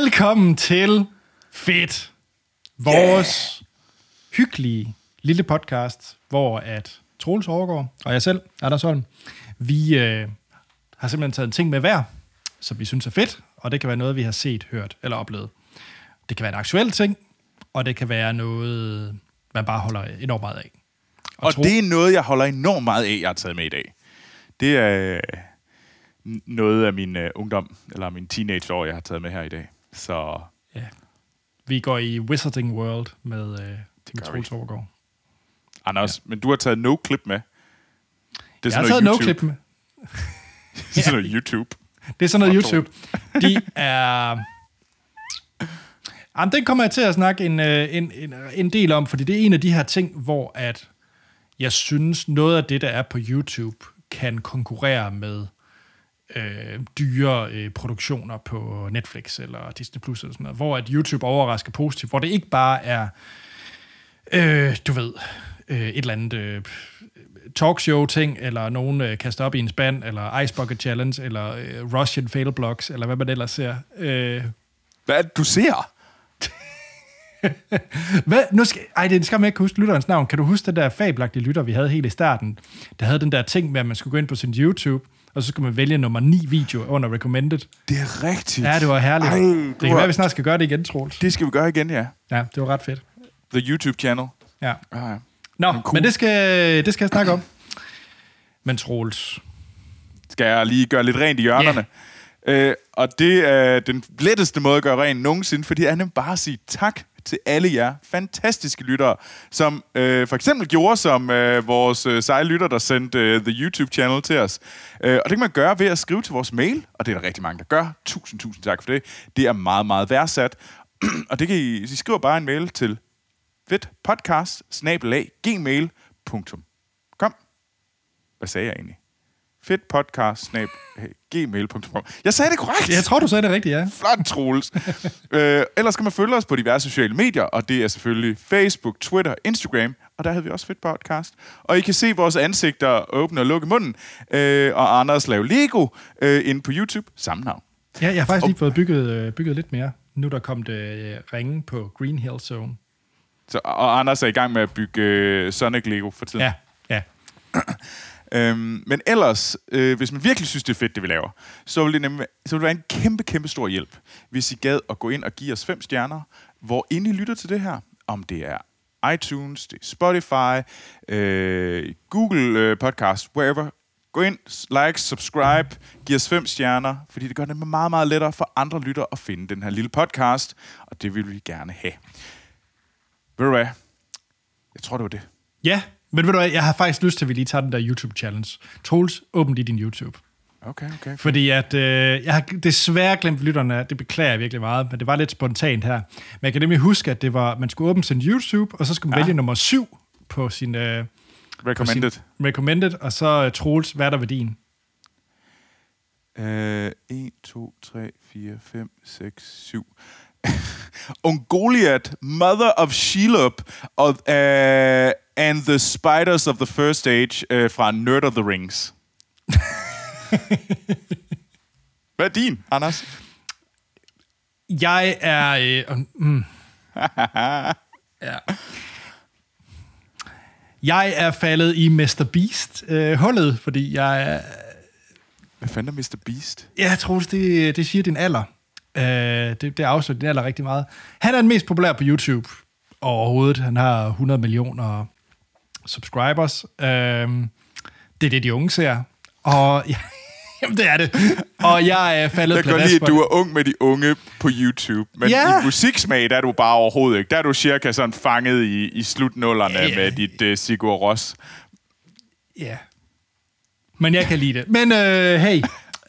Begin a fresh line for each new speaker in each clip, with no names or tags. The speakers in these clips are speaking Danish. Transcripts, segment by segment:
Velkommen til Fedt. Vores hyggelige lille podcast, hvor at Troels Overgaard og jeg selv, Anders Holm, vi øh, har simpelthen taget en ting med hver, som vi synes er fedt, og det kan være noget, vi har set, hørt eller oplevet. Det kan være en aktuel ting, og det kan være noget, man bare holder enormt meget af.
Og
tro-
det er noget, jeg holder enormt meget af, jeg har taget med i dag. Det er noget af min øh, ungdom, eller min teenageår, jeg har taget med her i dag. Så
Ja. Vi går i Wizarding World med, øh, med Troels. Overgaard.
Anders, ja. men du har taget no clip med. Det
Jeg har taget no-clip med.
Det er sådan noget YouTube.
Det er sådan noget
Og
YouTube. De er... Jamen, den kommer jeg til at snakke en, øh, en, en, en del om, fordi det er en af de her ting, hvor at jeg synes, noget af det, der er på YouTube, kan konkurrere med øh, dyre øh, produktioner på Netflix eller Disney Plus eller sådan noget, hvor at YouTube overrasker positivt, hvor det ikke bare er, øh, du ved, øh, et eller andet øh, talkshow-ting, eller nogen øh, kaster op i en spand, eller Ice Bucket Challenge, eller øh, Russian Fail Blocks, eller hvad man ellers ser. Øh,
Hvad er det, du ser?
hvad? Nu skal, ej, det skal man ikke huske lytterens navn. Kan du huske den der fabelagtige lytter, vi havde helt i starten? Der havde den der ting med, at man skulle gå ind på sin YouTube, og så skulle man vælge nummer 9 video under recommended.
Det er rigtigt.
Ja, det var herligt.
Ej,
det kan
har-
være, vi snart skal gøre det igen, Troels.
Det skal vi gøre igen, ja.
Ja, det var ret fedt.
The YouTube channel.
Ja.
Ah, ja.
Nå,
Men cool.
men det skal, det skal jeg snakke om. Men Troels,
Skal jeg lige gøre lidt rent i hjørnerne? Øh, og det er den letteste måde at gøre rent nogensinde, fordi er nemlig bare at sige tak til alle jer fantastiske lyttere, som øh, for eksempel gjorde som øh, vores øh, seje lytter, der sendte øh, The YouTube-channel til os. Øh, og det kan man gøre ved at skrive til vores mail, og det er der rigtig mange, der gør. Tusind, tusind tak for det. Det er meget, meget værdsat. og det kan I, I skriver bare en mail til fedtpodcast gmail.com. Hvad sagde jeg egentlig? Fedtpodcast gmail.com. Jeg sagde det korrekt!
jeg tror, du sagde det rigtigt, ja.
Flot, Troels. øh, ellers kan man følge os på diverse sociale medier, og det er selvfølgelig Facebook, Twitter, Instagram, og der havde vi også Fedt Podcast. Og I kan se vores ansigter åbne og lukke munden, øh, og Anders lave Lego øh, inde på YouTube, samme navn.
ja jeg har faktisk lige fået bygget, øh, bygget lidt mere. Nu er der kommet øh, ringe på Green Hill Zone.
Så, og Anders er i gang med at bygge øh, Sonic Lego for tiden.
Ja, ja.
Øhm, men ellers, øh, hvis man virkelig synes, det er fedt, det vi laver, så vil det, nemlig, så vil det være en kæmpe, kæmpe stor hjælp, hvis I gad at gå ind og give os fem stjerner, hvor ind I lytter til det her. Om det er iTunes, det er Spotify, øh, Google øh, Podcast, wherever. Gå ind, like, subscribe, giv os fem stjerner, fordi det gør det meget, meget lettere for andre lyttere at finde den her lille podcast, og det vil vi gerne have. Ved du hvad? Jeg tror, det var det.
Ja, men ved du hvad, jeg har faktisk lyst til, at vi lige tager den der YouTube-challenge. Troels, åbn lige din YouTube.
Okay, okay. okay.
Fordi at, øh, jeg har desværre glemt lytterne, det beklager jeg virkelig meget, men det var lidt spontant her. Men jeg kan nemlig huske, at det var, man skulle åbne sin YouTube, og så skulle man ja. Vælge nummer 7 på sin, øh, på
Recommended.
sin recommended, og så uh, Troels, hvad er der ved din?
Øh, 1, 2, 3, 4, 5, 6, 7. Ungoliath, Mother of Shelob, og, uh, and the Spiders of the First Age uh, fra Nerd of the Rings. Hvad er din, Anders?
Jeg er... Øh, mm, ja. Jeg er faldet i Mr. Beast øh, fordi jeg er...
Hvad fanden er Mr. Beast?
Ja, Troels, det, det siger din alder. Øh, det, det afslører din alder rigtig meget. Han er den mest populære på YouTube overhovedet. Han har 100 millioner subscribers. Øh, det er det, de unge ser. Og ja, jamen, det er det. Og jeg er faldet
Jeg kan godt
pladask
lide,
for
at du er ung med de unge på YouTube. Men
Ja.
i musiksmag, der er du bare overhovedet ikke. Der er du cirka sådan fanget i, i slutnullerne
Ja,
med dit uh, Sigur Ros.
Ja. Men jeg kan lide det. Men øh, hey,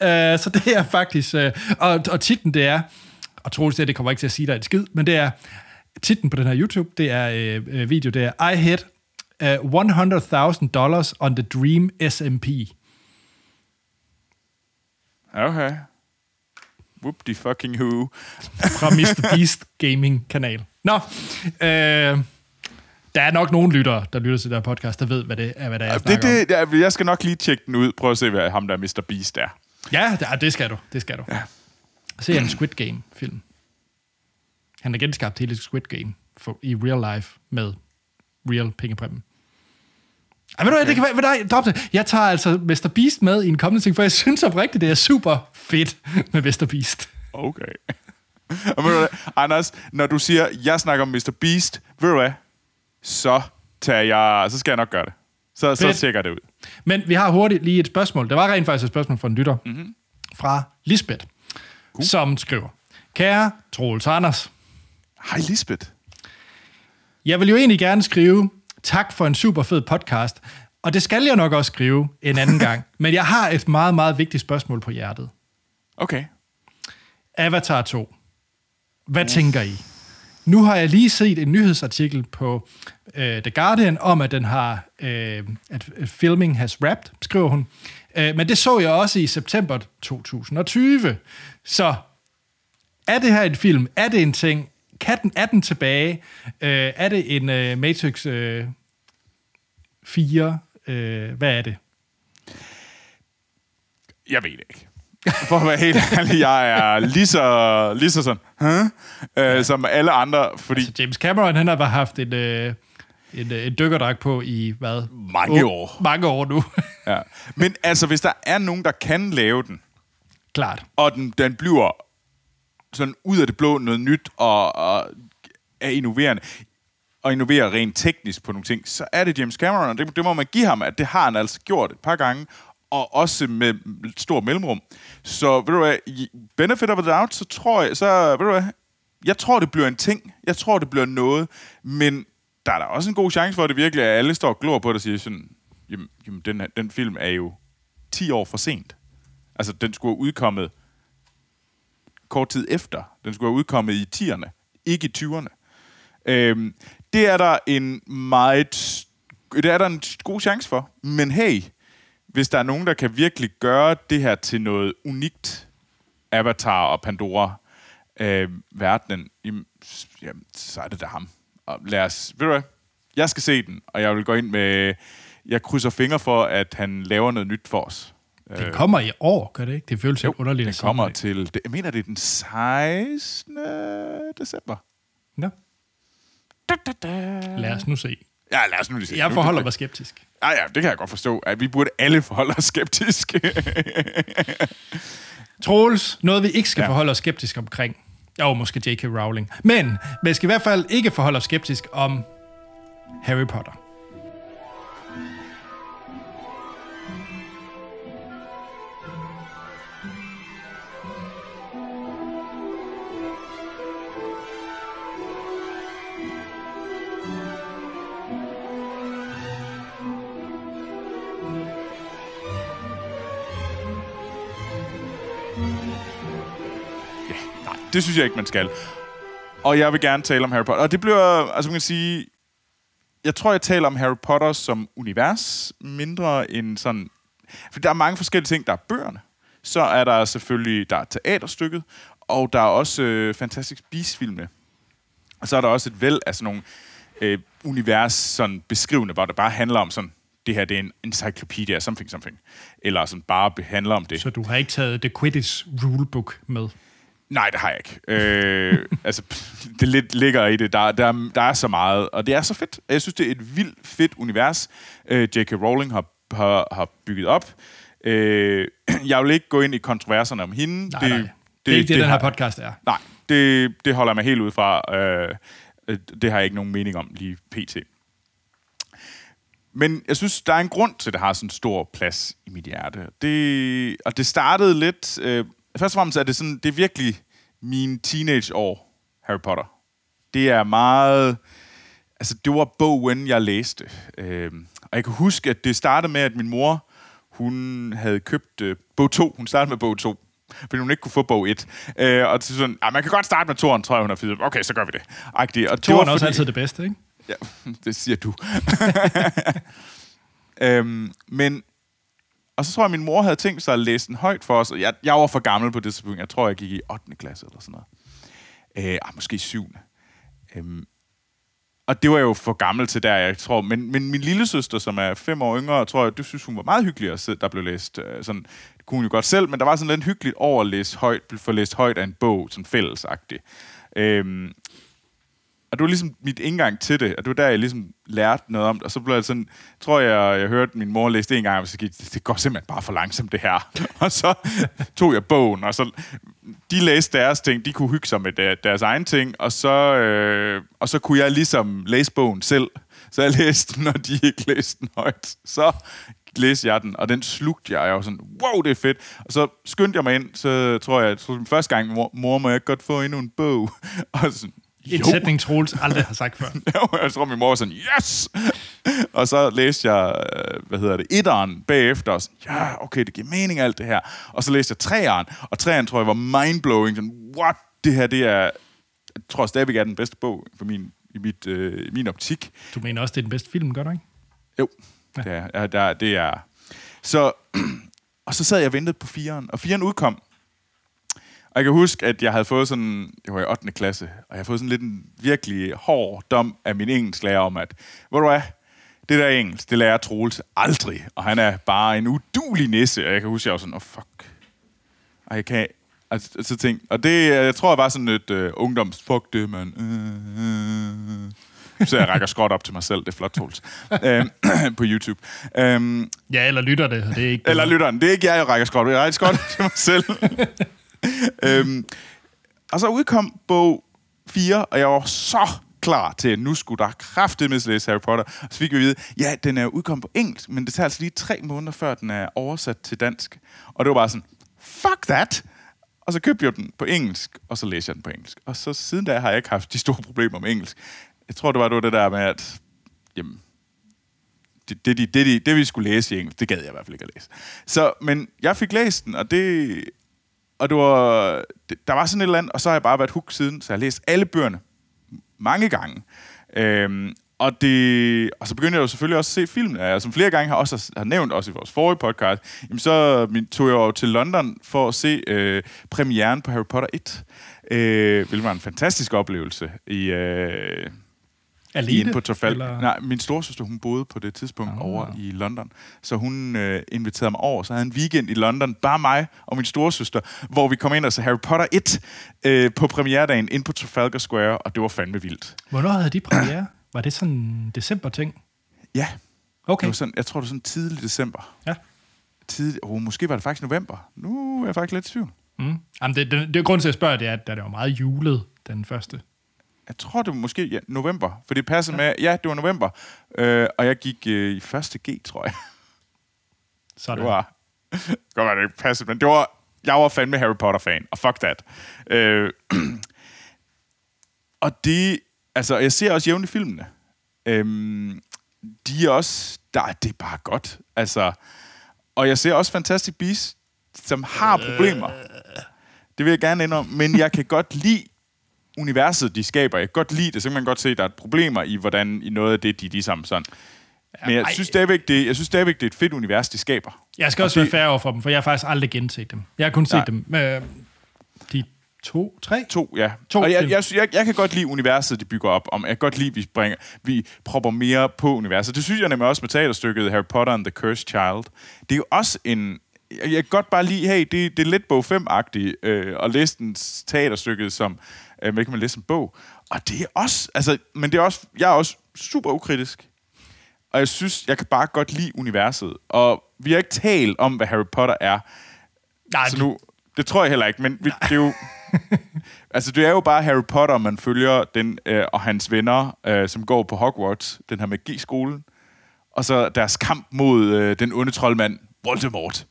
øh, så det er faktisk... Øh, og, og titlen det er... Og Troels, det, det kommer ikke til at sige dig et skid, men det er... Titlen på den her YouTube, det er øh, øh, video, det er I hit uh, 100.000 dollars on the Dream SMP.
Okay. Whoop de fucking who.
fra Mr. Beast Gaming kanal. Nå, øh, der er nok nogle lyttere, der lytter til den her podcast, der ved, hvad det er, hvad det er, jeg
Det,
snakker om.
det, jeg, skal nok lige tjekke den ud. Prøv at se, hvad ham der Mr. Beast er.
Ja, det, det skal du. Det skal du. Ja. Se en Squid Game-film. Han har genskabt hele Squid Game for, i real life med real pengepræmien. Ej, ved du hvad, det kan være, dig, drop det. Jeg tager altså Mr. Beast med i en kommende ting, for jeg synes oprigtigt, det er super fedt med Mr. Beast.
Okay. Og ved du hvad, Anders, når du siger, jeg snakker om Mr. Beast, ved du hvad, så, tager jeg, så skal jeg nok gøre det. Så, så tjekker det ud.
Men vi har hurtigt lige et spørgsmål. Der var rent faktisk et spørgsmål fra en lytter. Mm-hmm. Fra Lisbeth, cool. som skriver. Kære Troels Anders,
Hej, Lisbeth.
jeg vil jo egentlig gerne skrive tak for en super fed podcast, og det skal jeg nok også skrive en anden gang. Men jeg har et meget, meget vigtigt spørgsmål på hjertet.
Okay.
Avatar 2. Hvad mm. tænker I? Nu har jeg lige set en nyhedsartikel på øh, The Guardian om, at den har øh, at filming has wrapped, skriver hun. Øh, men det så jeg også i september 2020. Så er det her en film? Er det en ting? Kan den, er den tilbage? Øh, er det en øh, Matrix øh, 4? Øh, hvad er det?
Jeg ved det ikke. For at være helt ærlig, jeg er lige så, lige så sådan, huh? øh, som alle andre, fordi
Så James Cameron, han har bare haft en, øh, en, øh, en dykkerdragt på i, hvad?
mange
Åh,
år.
Mange år nu.
Ja. Men altså, hvis der er nogen, der kan lave den,
Klart.
og den, den bliver sådan ud af det blå noget nyt, og, og er innoverende, og innovere rent teknisk på nogle ting, så er det James Cameron, og det, det må man give ham, at det har han altså gjort et par gange, og også med stor mellemrum. Så ved du hvad, benefit of the doubt, så tror jeg, så ved du hvad, jeg tror, det bliver en ting. Jeg tror, det bliver noget, men der er der også en god chance for, at det virkelig er, at alle står og glor på det og siger sådan, jamen, jamen den, her- den film er jo 10 år for sent. Altså, den skulle have udkommet kort tid efter. Den skulle have udkommet i 10'erne, ikke i 20'erne. Øhm, det er der en meget... Det er der en god chance for. Men hey, hvis der er nogen, der kan virkelig gøre det her til noget unikt, Avatar og Pandora, øh, verdenen, jamen, så er det da ham. Og lad os... Ved du hvad? Jeg skal se den, og jeg vil gå ind med... Jeg krydser fingre for, at han laver noget nyt for os.
Den kommer i år, gør det ikke? Det føles jo, underligt. Sige
kommer
det.
til... Det, jeg mener, det er den 16. december.
Ja. Lad os nu se.
Ja, lad os nu lige se.
Jeg forholder mig skeptisk.
Ja, ja, det kan jeg godt forstå. At vi burde alle forholde os skeptisk.
Troels, noget vi ikke skal
Ja.
forholde os skeptisk omkring. Jo, måske J.K. Rowling. Men vi skal i hvert fald ikke forholde os skeptisk om Harry Potter.
Det synes jeg ikke, man skal. Og jeg vil gerne tale om Harry Potter. Og det bliver, altså man kan sige, jeg tror, jeg taler om Harry Potter som univers, mindre end sådan... For der er mange forskellige ting. Der er bøgerne. Så er der selvfølgelig der er teaterstykket, og der er også øh, Fantastic Beasts-filmene. Og så er der også et væld af sådan nogle øh, univers sådan beskrivende, hvor det bare handler om sådan, det her det er en encyclopedia, something, something. Eller sådan bare handler om det.
Så du har ikke taget The Quidditch Rulebook med.
Nej, det har jeg ikke. Øh, altså, det lidt ligger i det. Der, der, der er så meget, og det er så fedt. Jeg synes, det er et vildt fedt univers, øh, J.K. Rowling har, har, har bygget op. Øh, jeg vil ikke gå ind i kontroverserne om hende.
Nej, det, nej. Det, det er ikke det, det den her podcast er.
Nej, det, det holder mig helt ud fra. Øh, øh, det har jeg ikke nogen mening om lige pt. Men jeg synes, der er en grund til, at det har sådan en stor plads i mit hjerte. Det, og det startede lidt... Øh, først og fremmest er det sådan, det er virkelig min teenageår, Harry Potter. Det er meget... Altså, det var bogen, jeg læste. Øh, og jeg kan huske, at det startede med, at min mor, hun havde købt øh, bog 2. Hun startede med bog 2 fordi hun ikke kunne få bog 1. Øh, og så sådan, ah, man kan godt starte med toren, tror jeg, hun har fundet. Okay, så gør vi det. Agtigt. Og det
Toren er også
fordi-
altid det bedste, ikke?
Ja, det siger du. øhm, men, og så tror jeg, at min mor havde tænkt sig at læse den højt for os. Jeg, jeg var for gammel på det tidspunkt. Jeg tror, jeg gik i 8. klasse eller sådan noget. Øh, ah, måske 7. Øhm, og det var jo for gammel til der, jeg tror. Men, men min lille søster, som er fem år yngre, tror jeg, det synes hun var meget hyggelig at sidde, der blev læst. Øh, sådan, det kunne hun jo godt selv, men der var sådan lidt hyggeligt over at læse højt, få læst højt af en bog, sådan fællesagtigt. Øhm, og det var ligesom mit indgang til det, og det var der, jeg ligesom lærte noget om det. Og så blev jeg sådan, tror jeg, jeg hørte min mor læse det en gang, og så gik det går simpelthen bare for langsomt, det her. og så tog jeg bogen, og så de læste deres ting, de kunne hygge sig med der, deres egen ting, og så, øh, og så kunne jeg ligesom læse bogen selv. Så jeg læste den, når de ikke læste den højt. Så læste jeg den, og den slugte jeg. Jeg var sådan, wow, det er fedt. Og så skyndte jeg mig ind, så tror jeg, så første gang, mor, mor, må jeg godt få endnu en bog? og sådan,
en sætning, Troels aldrig har sagt før.
jeg tror, min mor var sådan, yes! og så læste jeg, øh, hvad hedder det, etteren bagefter, og sådan, ja, okay, det giver mening alt det her. Og så læste jeg treeren, og treeren tror jeg var mindblowing, sådan, what, det her, det er, jeg tror stadigvæk er den bedste bog for min, i mit, øh, min optik.
Du mener også, det er den bedste film, gør du ikke?
Jo, ja. det, er, der, det er. Så, og så sad jeg og ventede på firen, og firen udkom, og jeg kan huske, at jeg havde fået sådan, det var i 8. klasse, og jeg havde fået sådan lidt en virkelig hård dom af min engelsklærer om, at, hvor du er, det der engelsk, det lærer Troels aldrig, og han er bare en udulig nisse, og jeg kan huske, at jeg var sådan, oh fuck, og jeg kan, altså, så tænkte, og det, jeg tror, jeg var sådan et uh, ungdoms, fuck det, man. Så jeg rækker skråt op til mig selv. Det er flot, Troels. øhm, på YouTube. Øhm,
ja, eller lytter det. det er ikke
eller lytter den. Det er ikke jeg, jeg rækker skråt. Jeg rækker skråt til mig selv. øhm, og så udkom bog 4, og jeg var så klar til, at nu skulle der kraftigt læse Harry Potter. Og så fik vi at vide, ja, den er udkommet på engelsk, men det tager altså lige tre måneder, før den er oversat til dansk. Og det var bare sådan, fuck that! Og så købte jeg den på engelsk, og så læste jeg den på engelsk. Og så siden da har jeg ikke haft de store problemer med engelsk. Jeg tror, det var det, der med, at jamen, det, det, det, det, det, vi skulle læse i engelsk, det gad jeg i hvert fald ikke at læse. Så, men jeg fik læst den, og det, og det var, der var sådan et eller andet, og så har jeg bare været hook siden, så jeg har læst alle bøgerne mange gange. Øhm, og, det, og så begyndte jeg jo selvfølgelig også at se filmen, jeg, som flere gange har også har nævnt, også i vores forrige podcast, jamen så tog jeg jo til London for at se øh, premieren på Harry Potter 1, øh, hvilket var en fantastisk oplevelse i... Øh,
Alene?
Inde på Trafalgar. Nej, min storsøster, hun boede på det tidspunkt oh. over i London. Så hun øh, inviterede mig over. Så havde en weekend i London, bare mig og min storsøster, hvor vi kom ind og så Harry Potter 1 øh, på premieredagen ind på Trafalgar Square, og det var fandme vildt.
Hvornår havde de premiere? Var det sådan en december-ting?
Ja.
Okay.
Det var sådan, jeg tror, det var sådan tidlig december.
Ja.
Tidlig, oh, måske var det faktisk november. Nu er jeg faktisk lidt i tvivl.
Mm. Jamen, det, det, det, er grund til at spørge, det er, at det var meget julet, den første
jeg tror, det var måske ja, november, for det passer ja. med, ja, det var november, øh, og jeg gik øh, i første G, tror jeg.
Sådan.
Det var, godt være, det ikke passer, men det var, jeg var fandme Harry Potter-fan, og fuck that. Øh, og det, altså, jeg ser også jævnligt filmene. Øhm, de er også, der, det er bare godt. Altså, og jeg ser også Fantastic Beasts, som har problemer. Det vil jeg gerne indrømme, men jeg kan godt lide universet, de skaber. Jeg kan godt lide det, så kan man godt se, at der er problemer i, hvordan i noget af det, de ligesom sådan... Men jeg synes stadigvæk, det, jeg synes stadigvæk, det er et fedt univers, de skaber.
Jeg skal også det, være færre over for dem, for jeg har faktisk aldrig genset dem. Jeg har kun set nej. dem. Øh, de to, tre?
To, ja. To og jeg, jeg, jeg, jeg kan godt lide universet, de bygger op om. Jeg kan godt lide, at vi, bringer, vi propper mere på universet. Det synes jeg nemlig også med teaterstykket Harry Potter and the Cursed Child. Det er jo også en... Jeg kan godt bare lide, hey, det, det er lidt bog 5-agtigt, øh, og læse den teaterstykket som øh, men kan man læse en bog. Og det er også, altså, men det er også, jeg er også super ukritisk. Og jeg synes, jeg kan bare godt lide universet. Og vi har ikke talt om, hvad Harry Potter er. Nej, så nu, det tror jeg heller ikke, men vi, det er jo... altså, det er jo bare Harry Potter, man følger den øh, og hans venner, øh, som går på Hogwarts, den her magiskolen. Og så deres kamp mod øh, den onde troldmand, Voldemort.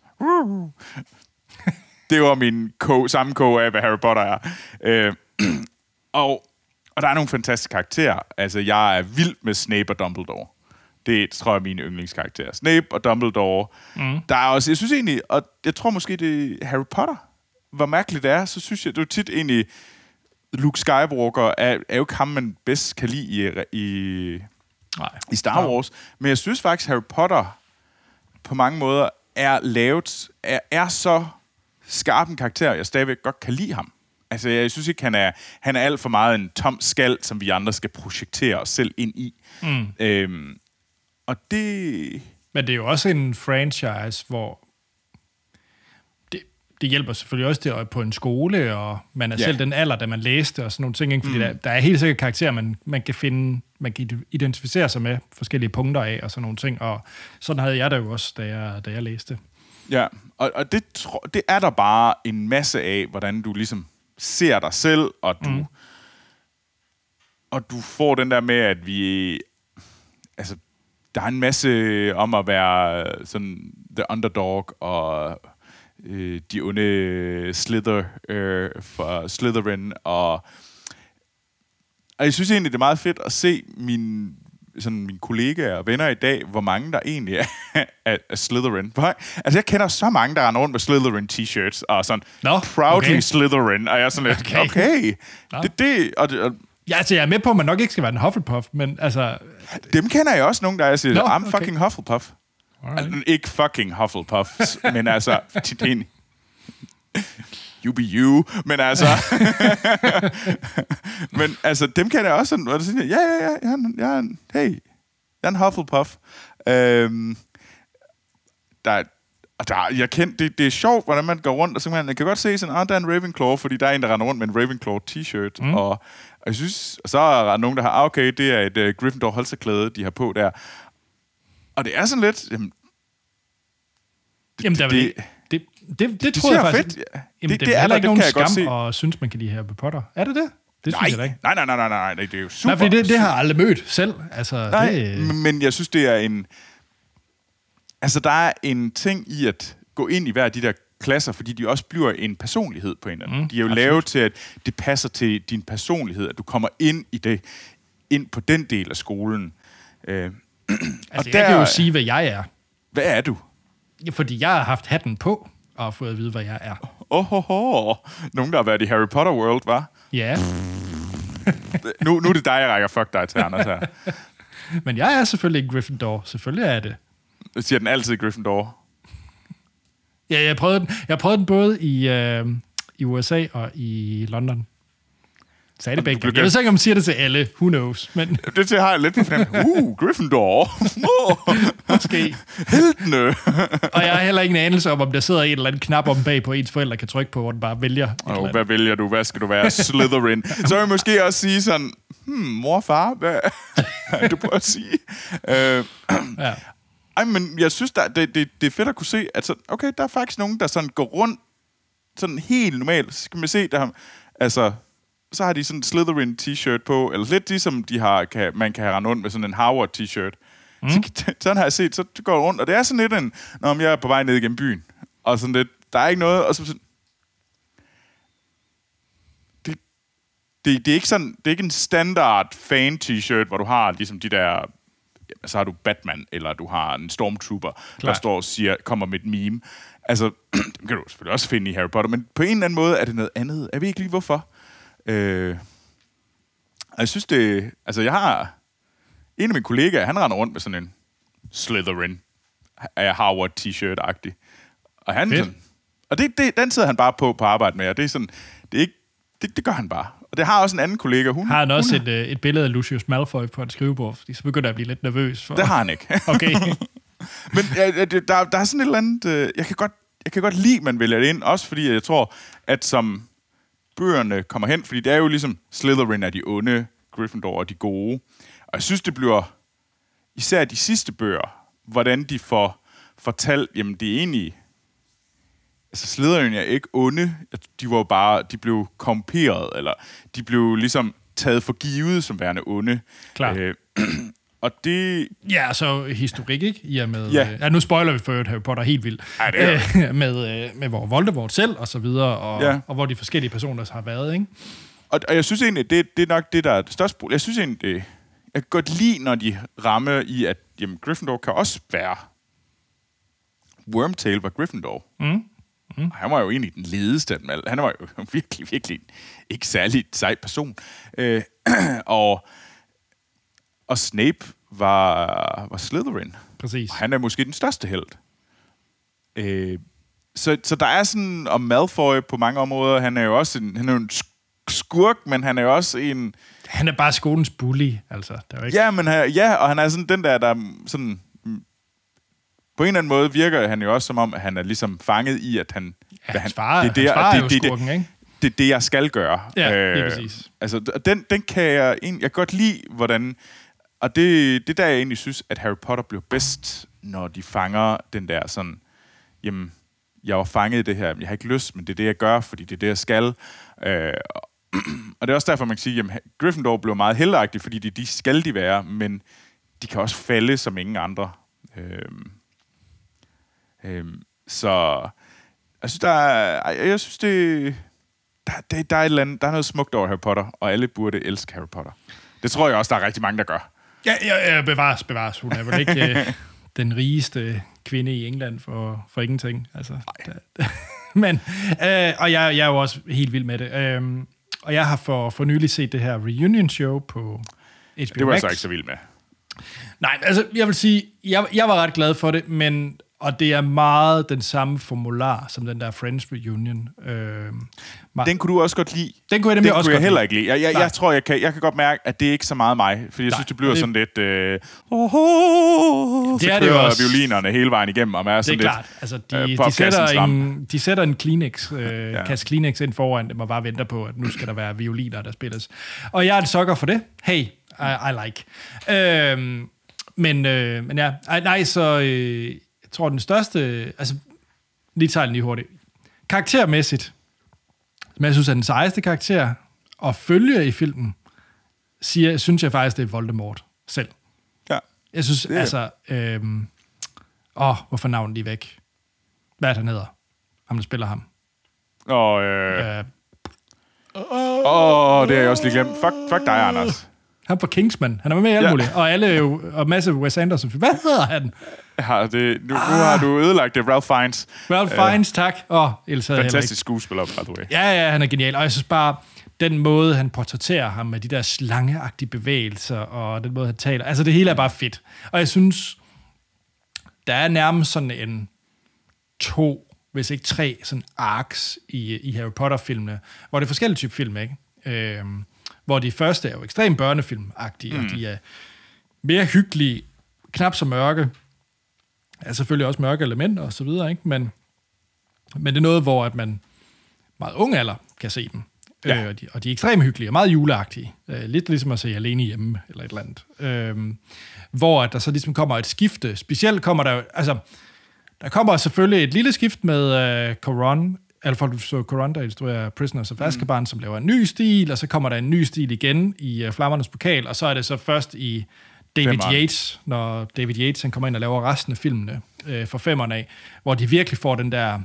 det var min ko, samme ko af, hvad Harry Potter er. Øh, og, og der er nogle fantastiske karakterer. Altså, jeg er vild med Snape og Dumbledore. Det tror jeg er mine yndlingskarakterer. Snape og Dumbledore. Mm. Der er også, jeg synes egentlig, og jeg tror måske, det er Harry Potter. Hvor mærkeligt det er, så synes jeg, det er tit egentlig, Luke Skywalker er, er jo ikke ham, man bedst kan lide i, i, Nej. i Star Wars. Men jeg synes faktisk, Harry Potter på mange måder er lavet, er, er så skarp en karakter, jeg stadigvæk godt kan lide ham. Altså, jeg synes ikke, han er, han er alt for meget en tom skal, som vi andre skal projektere os selv ind i. Mm. Øhm, og det...
Men det er jo også en franchise, hvor... Det, det hjælper selvfølgelig også til at på en skole, og man er
Ja.
selv den alder, da man læste og sådan nogle ting. Ikke? Fordi
Mm.
mm. der, der er helt sikkert karakterer, man, man kan finde, man kan identificere sig med forskellige punkter af og sådan nogle ting. Og sådan havde jeg det jo også, da jeg, da jeg læste.
Ja, og, og det, tro, det er der bare en masse af, hvordan du ligesom ser dig selv, og du, mm. og du får den der med, at vi... Altså, der er en masse om at være sådan the underdog, og øh, de onde Slither øh, for Slytherin, og, og jeg synes egentlig, det er meget fedt at se min sådan mine kollegaer og venner i dag, hvor mange der egentlig er, er, er Slytherin. Hvor- Altså, jeg kender så mange, der render rundt med Slytherin t-shirts, og sådan,
Nå,
proudly
okay.
Slytherin, og jeg er sådan lidt, okay,
Okay. Nå.
Det, det, og, og
Ja, altså, jeg er med på, at man nok ikke skal være en Hufflepuff, men altså...
dem kender jeg også nogle, der jeg siger,
Nå,
I'm
okay.
fucking Hufflepuff.
Alright.
Altså, ikke fucking Hufflepuffs, men altså, er you be you, men altså, men altså, dem kan jeg også sådan, det siger, ja, ja, ja, jeg er, en- jeg er en, hey, jeg er en Hufflepuff. Øhm, der, og der, jeg kend, det, det er sjovt, hvordan man går rundt, og så man, kan godt se sådan, ah, der er en Ravenclaw, fordi der er en, der render rundt med en Ravenclaw t-shirt, mm. og, og jeg synes, og så er der nogen, der har, ah, okay, det er et uh, Gryffindor holsterklæde, de har på der. Og det er sådan lidt, jamen,
Jamen, der er
det-
ikke... Det, det, det, tror jeg faktisk...
fedt. Ja.
Jamen,
det,
det,
det
er
er der,
ikke nogen
jeg
skam, og synes, man kan lide Harry Potter. Er det det? Det synes
Nej,
jeg da ikke.
nej, nej, nej, nej, nej, det er jo super.
Nej, fordi det, det har jeg aldrig mødt selv. Altså,
Nej,
det,
men jeg synes, det er en... Altså, der er en ting i at gå ind i hver af de der klasser, fordi de også bliver en personlighed på en eller anden.
Mm,
de er jo
absolut.
lavet til, at det passer til din personlighed, at du kommer ind i det, ind på den del af skolen. Øh,
altså,
og
jeg
der-
kan jo sige, hvad jeg er.
hvad er du?
Fordi jeg har haft hatten på, og fået at vide, hvad jeg er.
Åh, oh, oh, oh. Nogen, der har været i Harry Potter World, var.
Ja,
Nu, nu er det dig, jeg rækker fuck dig til, Anders her.
men jeg er selvfølgelig ikke Gryffindor. Selvfølgelig er jeg det.
Siger den altid Gryffindor.
Ja, jeg prøvede den, jeg prøvede den både i, øh, i USA og i London. Sagde det begge. Jeg ved ikke, om man siger det til alle. Who knows? Men
Det til har jeg lidt på. Uh, Gryffindor.
Måske.
heltene.
Og jeg har heller ikke en anelse om, om der sidder en eller anden knap om bag på ens forældre kan trykke på, hvor den bare vælger. et
Oh,
andet.
hvad vælger du? Hvad skal du være? Slytherin. Så vil jeg måske også sige sådan, hmm, mor og far, hvad du på at sige? Øh,
Ja.
ej, men jeg synes, der, det, det, det er fedt at kunne se, at sådan, okay, der er faktisk nogen, der sådan går rundt sådan helt normalt. Så kan man se, der altså, så har de sådan en Slytherin t-shirt på, eller lidt ligesom de har, kan, man kan rendt rundt med sådan en Howard t-shirt. Mm. Så, sådan har jeg set, så går jeg rundt, og det er sådan lidt en, når jeg er på vej ned igennem byen, og sådan lidt, der er ikke noget, og så sådan, det, det, det er ikke sådan, det er ikke en standard fan t-shirt, hvor du har ligesom de der, jamen, så har du Batman, eller du har en Stormtrooper, Klar. der står og siger, kommer med et meme. Altså, dem kan du selvfølgelig også finde i Harry Potter, men på en eller anden måde er det noget andet. Jeg ved ikke lige, hvorfor. Øh, og jeg synes det, altså jeg har, en af mine kollegaer, han render rundt med sådan en Slytherin af Harvard t-shirt-agtig. Og han
Fedt.
sådan, og det, det, den sidder han bare på på arbejde med, og det er sådan, det er ikke, det, det gør han bare. Og det har også en anden kollega, hun...
Har han også
hun,
et, øh, et billede af Lucius Malfoy på et skrivebord? Fordi så begynder jeg at blive lidt nervøs. For...
Det har han ikke.
Okay.
Men ja, der, der er sådan et eller andet... Øh, jeg, kan godt, jeg kan godt lide, at man vælger det ind, også fordi jeg tror, at som bøgerne kommer hen, fordi det er jo ligesom Slytherin er de onde, Gryffindor er de gode. Og jeg synes, det bliver især de sidste bøger, hvordan de får fortalt, jamen det er egentlig... Altså Slytherin er ikke onde, de var bare, de blev komperet, eller de blev ligesom taget for givet som værende onde.
Klart.
Øh, og det,
Ja, så historik, ikke? I og med,
Ja.
øh, ja, nu spoiler vi for øvrigt Harry Potter helt vildt.
Ej, det er
Øh, med, øh, med hvor Voldemort selv, og så videre, og,
Ja.
og hvor de forskellige personer har været, ikke?
Og, og jeg synes egentlig, det, det er nok det, der er det største problem. Jeg synes egentlig, det, jeg kan godt lide, når de rammer i, at jamen, Gryffindor kan også være... Wormtail var Gryffindor.
Mm.
Mm. Han var jo egentlig den ledeste af dem alle. Han var jo virkelig, virkelig ikke særlig sej person. Øh, og, og Snape var, var Slytherin.
Præcis.
Og han er måske den største held. Øh, så, så der er sådan, og Malfoy på mange områder, han er jo også en, han er jo en sk- skurk, men han er jo også en...
Han er bare skolens bully, altså. Der er ikke...
Ja, men han, ja, og han er sådan den der, der er sådan... På en eller anden måde virker han jo også som om, at han er ligesom fanget i, at han
Ja,
hvad
hans far,
det er det,
hans
det, det,
skurken, ikke?
det er det, jeg skal gøre.
Ja, lige præcis.
Altså, den, den kan jeg, jeg kan godt lide, hvordan... Og det, det der, jeg egentlig synes, at Harry Potter bliver bedst, når de fanger den der sådan... Jamen, jeg var fanget i det her, jeg har ikke lyst, men det er det, jeg gør, fordi det er det, jeg skal. Øh, og det er også derfor, man kan sige, at Gryffindor blev meget heldagtig, fordi det de skal de være, men de kan også falde som ingen andre. Øh, øh, så jeg synes, der er, jeg synes, det, der, det, der, er et eller andet, der er noget smukt over Harry Potter, og alle burde elske Harry Potter. Det tror jeg også, der er rigtig mange, der gør.
Ja, ja, ja bevares, bevares. Hun er vel ikke øh, den rigeste kvinde i England for, for ingenting. Altså, da, men, øh, og jeg, jeg er jo også helt vild med det. Øhm, og jeg har for, for nylig set det her reunion show på HBO
Det var jeg
Max.
så ikke så vild med.
Nej, altså, jeg vil sige, jeg, jeg var ret glad for det, men og det er meget den samme formular som den der Friends Reunion. Øhm,
Den kunne du også godt lide.
Den kunne jeg nemlig
den
også
kunne jeg heller ikke lide. Jeg, jeg,
Nej.
jeg tror, jeg kan, jeg kan godt mærke, at det er ikke så meget mig. Fordi jeg
Nej,
synes, det bliver
det-
sådan lidt... Øh, oh, oh, så
er det også.
violinerne hele vejen igennem, og er
det er
sådan
klart.
lidt...
Altså,
øh,
de, de,
popkassens
sætter en, de sætter en Kleenex, øh,
Ja.
kasse Kleenex ind foran dem og bare venter på, at nu skal der være violiner, der spilles. Og jeg er en sokker for det. Hey, I, I like. Øhm, men, øh, men ja, Ej, nej, så øh, jeg tror, den største... Altså, lige tager den lige hurtigt. Karaktermæssigt, som jeg synes er den sejeste karakter, og følge i filmen, siger, synes jeg faktisk, det er Voldemort selv.
Ja.
Jeg synes,
Det
altså... Øhm, åh, hvorfor navnet lige væk? Hvad er det, han hedder? Ham, der spiller ham.
Og, øh,
Øh,
åh, det har jeg også lige glemt. Fuck, fuck dig, Anders.
han på Kingsman. Han er med i alt
Ja.
muligt. Og alle jo, og masse Wes Anderson. Hvad hedder han?
Har det, nu, nu har du ødelagt det. Ralph Fiennes.
Ralph Fiennes, tak. Oh, ikke.
Fantastisk skuespiller, by the way.
Ja, ja, han er genial. Og jeg synes bare, den måde, han portrætterer ham med de der slangeagtige bevægelser, og den måde, han taler, altså det hele er bare fedt. Og jeg synes, der er nærmest sådan en to, hvis ikke tre, sådan arcs i, i Harry Potter-filmene, hvor det er forskellige typer film, ikke? Øhm, hvor de første er jo ekstremt børnefilmagtige, mm. og de er mere hyggelige, knap så mørke. Er selvfølgelig også mørke elementer og så videre, ikke? Men, men det er noget, hvor at man meget ung alder kan se dem.
Ja.
Øh, og, de, og de er ekstremt hyggelige og meget juleagtige. Øh, lidt ligesom at se alene hjemme eller et eller andet. Øh, hvor at der så ligesom kommer et skifte. Specielt kommer der altså, der kommer selvfølgelig et lille skift med øh, Coron, du så Coron, der instruerer Prisoners of Azkaban, mm. som laver en ny stil, og så kommer der en ny stil igen i øh, Flammernes Pokal, og så er det så først i David
Femmeren.
Yates, når David Yates han kommer ind og laver resten af filmene øh, for femmerne af, hvor de virkelig får den der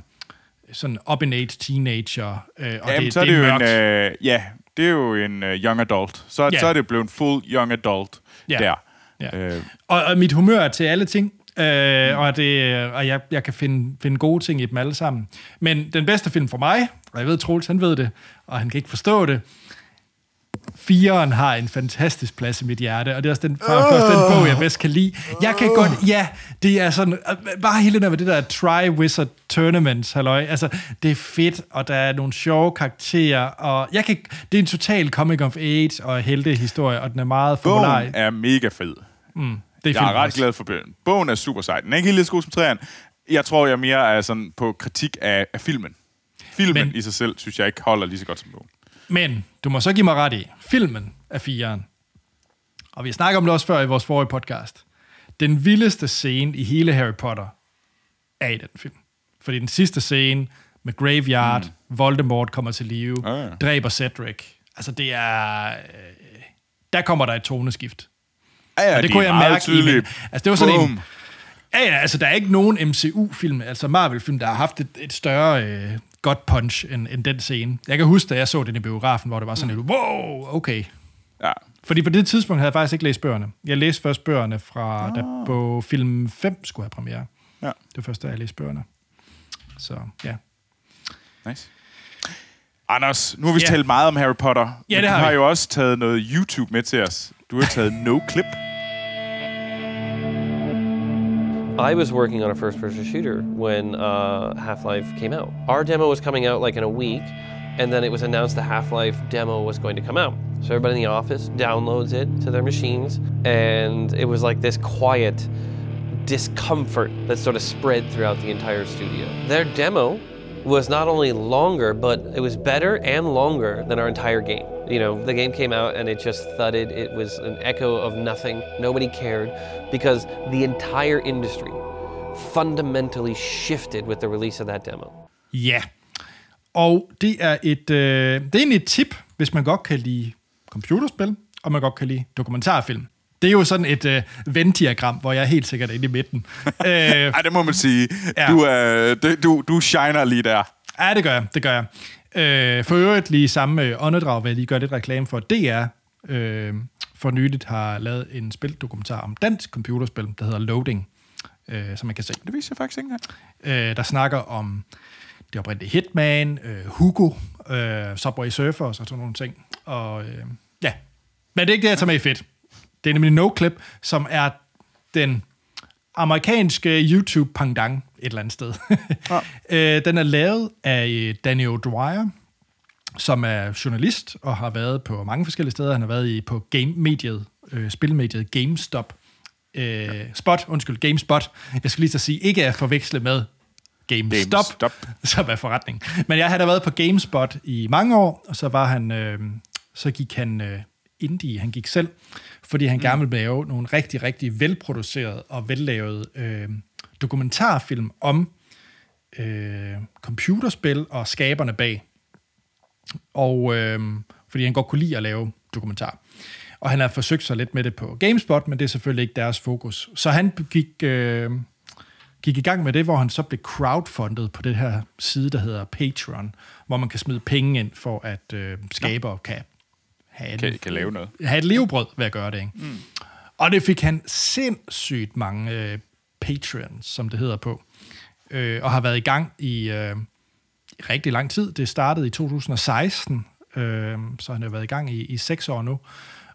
sådan up-in-age teenager, øh, og
Jamen,
det,
så er det, jo
mørkt.
en, øh, ja, det er jo en øh, young adult. Så,
Ja.
så er det blevet full young adult
Ja.
der.
Ja.
Øh,
Og, og mit humør er til alle ting, øh, og, det, og jeg, jeg kan finde, finde gode ting i dem alle sammen. Men den bedste film for mig, og jeg ved, Troels, han ved det, og han kan ikke forstå det, Firen har en fantastisk plads i mit hjerte, og det er også den, faktisk også den bog, jeg bedst kan lide. Jeg kan godt, ja, det er sådan, øh, bare hele den med det der Tri-Wizard Tournaments, halløj, altså, det er fedt, og der er nogle sjove karakterer, og jeg kan, det er en total comic of age og heltehistorie, og den er meget formular.
bogen er mega fed.
Mm, det er
Jeg er ret
også.
glad for bogen. Bogen er super sej. Den er ikke helt lige så god som træerne. Jeg tror, jeg mere er sådan på kritik af, af filmen. Filmen
Men-
Men... i sig selv, synes jeg ikke holder lige så godt som bogen.
Men du må så give mig ret i, filmen er firen. Og vi snakker om det også før i vores forrige podcast. Den vildeste scene i hele Harry Potter er i den film. Fordi den sidste scene med Graveyard, mm. Voldemort kommer til live,
Ah, ja.
dræber Cedric. Altså det er... Øh, der kommer der et toneskift.
Ja, ja,
Og det
de
kunne jeg mærke i
tydelige.
min- altså, det var sådan en-
Boom.
Ja, ja, altså der er ikke nogen MCU-film, altså Marvel-film, der har haft et, et større øh, godt punch end, end den scene. Jeg kan huske, da jeg så den i biografen, hvor det var sådan lidt, wow, okay.
Ja.
Fordi på det tidspunkt havde jeg faktisk ikke læst bøgerne. Jeg læste først bøgerne fra, da på film 5 skulle have premiere.
Ja.
Det var først, da jeg læste bøgerne. Så ja.
Nice. Anders, nu har vi
Ja.
talt meget om Harry Potter.
Ja, det
du
har
har
vi.
jo også taget noget YouTube med til os. Du har taget No Clip.
I was working on a first person shooter when uh, Half Life came out. Our demo was coming out like in a week, and then it was announced the Half Life demo was going to come out. So everybody in the office downloads it to their machines, and it was like this quiet discomfort that sort of spread throughout the entire studio. Their demo was not only longer, but it was better and longer than our entire game. You know, the game came out and it just thudded. It was an echo of nothing. Nobody cared because the entire industry fundamentally shifted with the release of that demo.
Ja, og det er et, øh, det er egentlig et tip, hvis man godt kan lide computerspil, og man godt kan lide dokumentarfilm. Det er jo sådan et øh, Venn-diagram, hvor jeg er helt sikkert inde i midten. øh,
Ej, det må man sige.
Ja.
Du, øh, det- du, du shiner lige der.
Ja, det gør jeg. Det gør jeg. Øh, for øvrigt lige samme øh, åndedrag vil jeg lige gøre lidt reklame for. DR øh, for nyligt har lavet en spildokumentar om dansk computerspil, der hedder Loading, øh, som man kan se.
Det viser jeg faktisk ikke engang.
Øh, der snakker om det oprindelige Hitman, øh, Hugo, øh, Subway Surfers og sådan nogle ting. Og øh, ja, men det er ikke det, jeg tager med i fedt. Det er nemlig NoClip, som er den amerikanske YouTube-pangdang eller andet sted.
Ja.
øh, den er lavet af øh, Danny O'Dwyer, som er journalist og har været på mange forskellige steder. Han har været i på game-mediet, øh, spilmediet GameStop. Øh, Spot, undskyld, GameSpot. Jeg skulle lige så sige, ikke at forveksle med GameStop,
GameStop.
som er forretning. Men jeg havde været på GameSpot i mange år, og så var han, øh, så gik han øh, indie, han gik selv, fordi han mm. gerne ville lave nogle rigtig, rigtig velproducerede og vellavede øh, dokumentarfilm om øh, computerspil og skaberne bag. Og øh, fordi han godt kunne lide at lave dokumentar. Og han har forsøgt sig lidt med det på GameSpot, men det er selvfølgelig ikke deres fokus. Så han gik, øh, gik i gang med det, hvor han så blev crowdfundet på det her side, der hedder Patreon, hvor man kan smide penge ind for at øh, skabere kan have,
Kan,
en,
kan lave noget.
have et levebrød ved at gøre det. Ikke? Mm. Og det fik han sindssygt mange øh, Patreon, som det hedder på, øh, og har været i gang i øh, rigtig lang tid. Det startede i 2016, øh, så han har været i gang i, i seks år nu,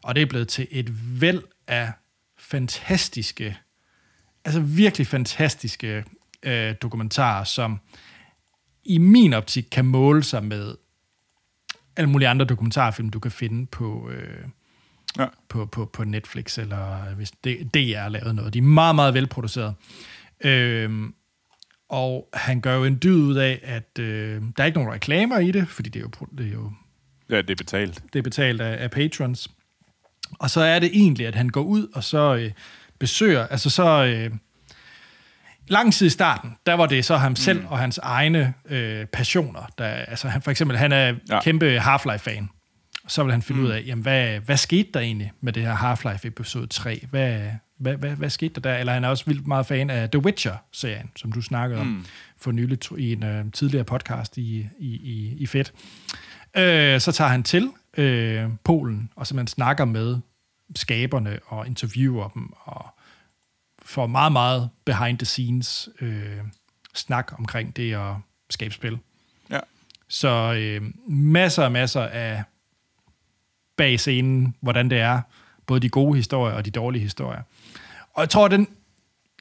og det er blevet til et væld af fantastiske, altså virkelig fantastiske øh, dokumentarer, som i min optik kan måle sig med alle mulige andre dokumentarfilm, du kan finde på, øh,
Ja.
på, på, på Netflix, eller hvis det, DR har lavet noget. De er meget, meget velproduceret. Øhm, og han gør jo en dyd ud af, at øh, der er ikke nogen reklamer i det, fordi det er jo, det er jo
Ja, det er betalt.
det er betalt af, af patrons. Og så er det egentlig, at han går ud og så øh, besøger, altså så... Øh, lang tid i starten, der var det så ham selv og hans egne øh, passioner. Der, altså han, for eksempel, han er
ja.
kæmpe Half-Life-fan. Så vil han finde mm. ud af, jamen, hvad, hvad skete der egentlig med det her Half-Life episode 3? Hvad, hvad, hvad, hvad skete der der? Eller han er også vildt meget fan af The Witcher-serien, som du snakkede om for nylig i en øh, tidligere podcast i, i, i, i Fedt. Øh, så tager han til øh, Polen, og simpelthen snakker med skaberne og interviewer dem, og får meget, meget behind the scenes øh, snak omkring det at skabe spil.
Ja.
Så øh, masser og masser af bag scenen, hvordan det er, både de gode historier og de dårlige historier. Og jeg tror, den,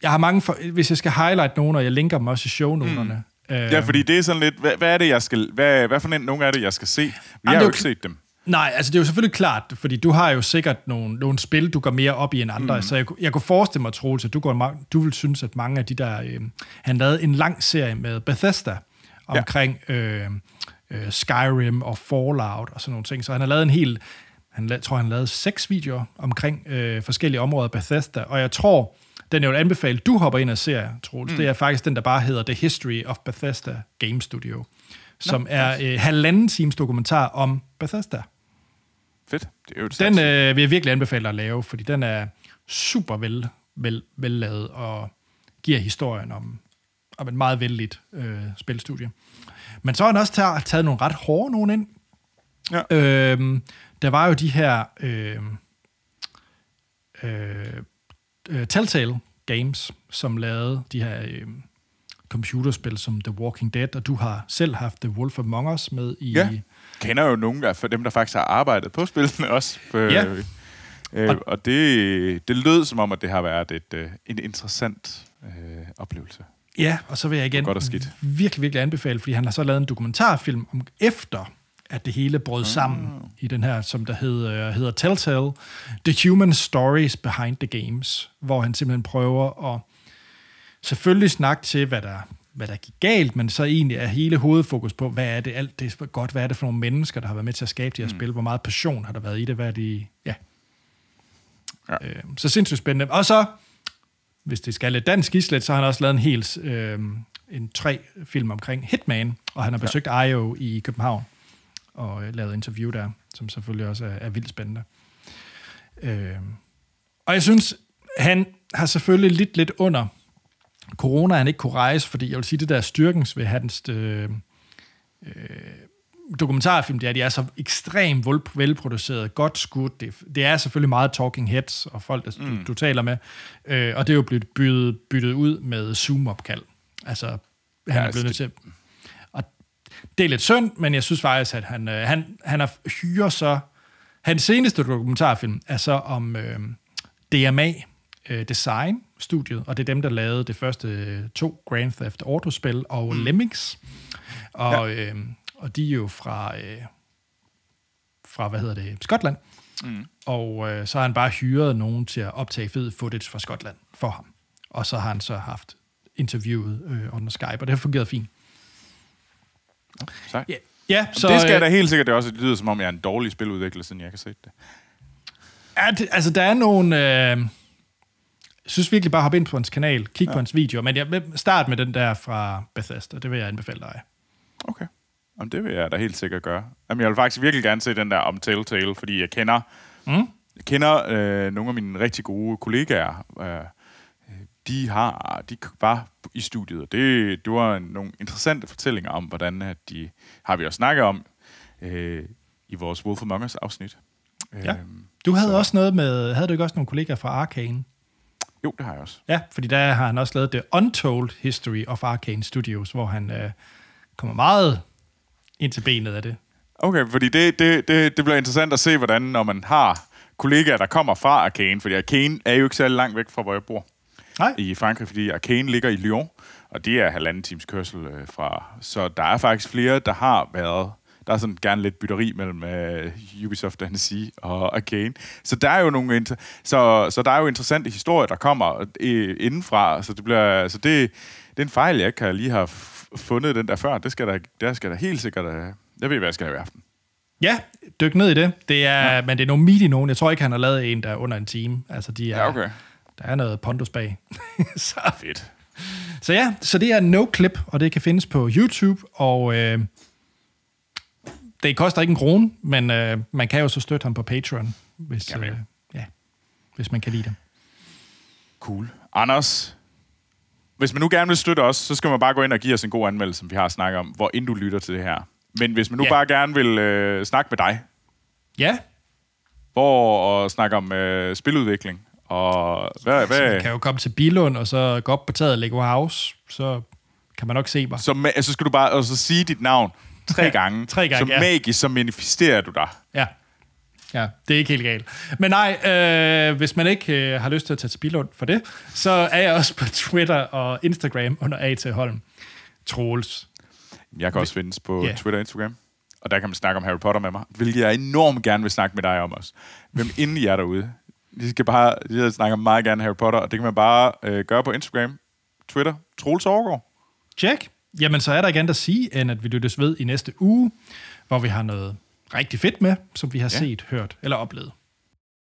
jeg har mange, for, hvis jeg skal highlight nogle, og jeg linker dem også i shownoterne. Mm. Øh,
Ja, fordi det er sådan lidt, hvad, hvad er det, jeg skal, hvad, hvad for en, nogle af det, jeg skal se? Vi
er
har jo ikke set dem.
Nej, altså det er jo selvfølgelig klart, fordi du har jo sikkert nogle, nogle spil, du går mere op i end andre, mm. så jeg, jeg kunne forestille mig, Troels, at du, går, du vil synes, at mange af de der... Øh, han lavede en lang serie med Bethesda omkring ja. øh, øh, Skyrim og Fallout og sådan nogle ting, så han har lavet en hel... Han la- tror, han lavede seks videoer omkring øh, forskellige områder af Bethesda, og jeg tror, den jeg vil anbefale, du hopper ind og ser, Troels, mm. det er faktisk den, der bare hedder The History of Bethesda Game Studio, som Nå, er øh, halvanden times dokumentar om Bethesda.
Fedt. Det er jo
Den øh, vil jeg virkelig anbefale dig at lave, fordi den er super vel, vel, vellavet og giver historien om, om et meget vældigt øh, spilstudie. Men så har han også taget, taget nogle ret hårde nogen ind.
Ja.
Øhm, der var jo de her øh, øh, øh, Telltale Games, som lavede de her øh, computerspil som The Walking Dead, og du har selv haft The Wolf Among Us med i...
Ja. kender jo nogle af dem, der faktisk har arbejdet på spillene også. For,
Ja.
Øh, og det, det lød som om, at det har været et, øh, en interessant øh, oplevelse.
Ja, og så vil jeg igen
Godt og skidt.
virkelig, virkelig anbefale, fordi han har så lavet en dokumentarfilm om efter, at det hele brød sammen i den her, som der hedder, hedder Telltale, The Human Stories Behind the Games, hvor han simpelthen prøver at selvfølgelig snakke til, hvad der hvad der gik galt, men så egentlig er hele hovedfokus på, hvad er det alt det er godt, hvad er det for nogle mennesker, der har været med til at skabe de her mm. spil, hvor meget passion har der været i det, hvad er de, ja.
Ja.
Øh, så sindssygt spændende. Og så, hvis det skal lidt dansk islet, så har han også lavet en helt, øh, en tre film omkring Hitman, og han har besøgt ja. IO i København, og øh, lavet interview der, som selvfølgelig også er, er vildt spændende. Øh, og jeg synes, han har selvfølgelig lidt lidt under corona, han ikke kunne rejse, fordi jeg vil sige, det der styrkens ved hans øh, øh, dokumentarfilm, det er, de er så ekstremt vel, velproduceret, godt skudt. Det, det er selvfølgelig meget talking heads og folk, der, mm. du, du taler med. Øh, og det er jo blevet byttet, byttet ud med Zoom-opkald. Altså, han
Ja,
ja, er
altså,
blevet nødt til... Det er lidt synd, men jeg synes faktisk, at han, øh, han, han har hyret så... Hans seneste dokumentarfilm er så om øh, DMA øh, Design studiet, og det er dem, der lavede det første øh, to Grand Theft Auto-spil og mm. Lemmings. Og, ja. øh, og de er jo fra, øh, fra hvad hedder det, Skotland. Mm. Og øh, så har han bare hyret nogen til at optage fed footage fra Skotland for ham. Og så har han så haft interviewet øh, under Skype, og det har fungeret fint.
Sejt.
Ja, ja så...
Det skal
øh,
da helt sikkert det også det lyder som om, jeg er en dårlig spiludvikler, siden jeg kan se det.
Ja, det, altså, der er nogle... Øh, jeg synes virkelig bare hoppe ind på hans kanal, kig ja. på hans video, men jeg vil starte med den der fra Bethesda, det vil jeg anbefale dig.
Okay. Jamen, det vil jeg da helt sikkert gøre. Jamen, jeg vil faktisk virkelig gerne se den der om Telltale, fordi jeg kender,
Mm.
jeg kender øh, nogle af mine rigtig gode kollegaer. Øh, de har, de var i studiet, og det, det var nogle interessante fortællinger om, hvordan at de, har vi også snakket om, øh, i vores Wolf Among Us afsnit.
Ja.
Øhm,
Du havde
så-
også noget med, havde du ikke også nogle kollegaer fra Arcane?
Jo, det har jeg også.
Ja, fordi der har han også lavet The Untold History of Arcane Studios, hvor han øh, kommer meget ind til benet af det.
Okay, fordi det, det, det, det bliver interessant at se, hvordan når man har kollegaer, der kommer fra Arcane, fordi Arcane er jo ikke særlig langt væk fra, hvor jeg bor
Nej.
i Frankrig, fordi Arcane ligger i Lyon, og det er halvanden times kørsel øh, fra. Så der er faktisk flere, der har været... Der er sådan gerne lidt bytteri mellem øh, Ubisoft, Annecy og Arcane. Så der er jo nogle inter- så, så der er jo interessante historier, der kommer øh, indenfra. Så det bliver så det, det er en fejl, jeg ikke har lige har fundet den der før. Det skal der, der skal der helt sikkert... Øh, jeg ved, hvad jeg skal have i aften.
Ja, dyk ned i det. det er, ja. Men det er nogle meaty nogen. Jeg tror ikke, han har lavet en, der er under en time. Altså, de er,
Ja, okay.
Der er noget pondus bag. så,
Fedt.
så ja, så det er no clip, og det kan findes på YouTube, og øh, det koster ikke en krone, men øh, man kan jo så støtte ham på Patreon, hvis,
Jamen,
øh, ja, hvis man kan lide det.
Cool. Anders, hvis man nu gerne vil støtte os, så skal man bare gå ind og give os en god anmeldelse, som vi har snakket om, hvor inden du lytter til det her. Men hvis man nu
Ja.
bare gerne vil øh, snakke med dig,
Ja,
hvor og snakke om øh, spiludvikling, og hvad,
så
hvad,
man kan jo komme til Bilund, og så gå op på taget af Lego House, så kan man nok se mig.
så, så skal du bare og så sige dit navn tre
Ja,
gange.
tre gange,
Så
ja.
magisk, så manifesterer du dig.
Ja. Ja, det er ikke helt galt. Men nej, øh, hvis man ikke øh, har lyst til at tage til Bilund for det, så er jeg også på Twitter og Instagram under A.T. Holm. Troels.
Jeg kan også findes på yeah. Twitter og Instagram. Og der kan man snakke om Harry Potter med mig, hvilket jeg enormt gerne vil snakke med dig om også. Hvem inden I er derude, de skal bare, de snakker meget gerne Harry Potter, og det kan man bare øh, gøre på Instagram, Twitter, Troels Overgaard.
Check. Jamen, så er der ikke andet at sige, end at vi lyttes ved i næste uge, hvor vi har noget rigtig fedt med, som vi har
Ja.
set, hørt eller oplevet.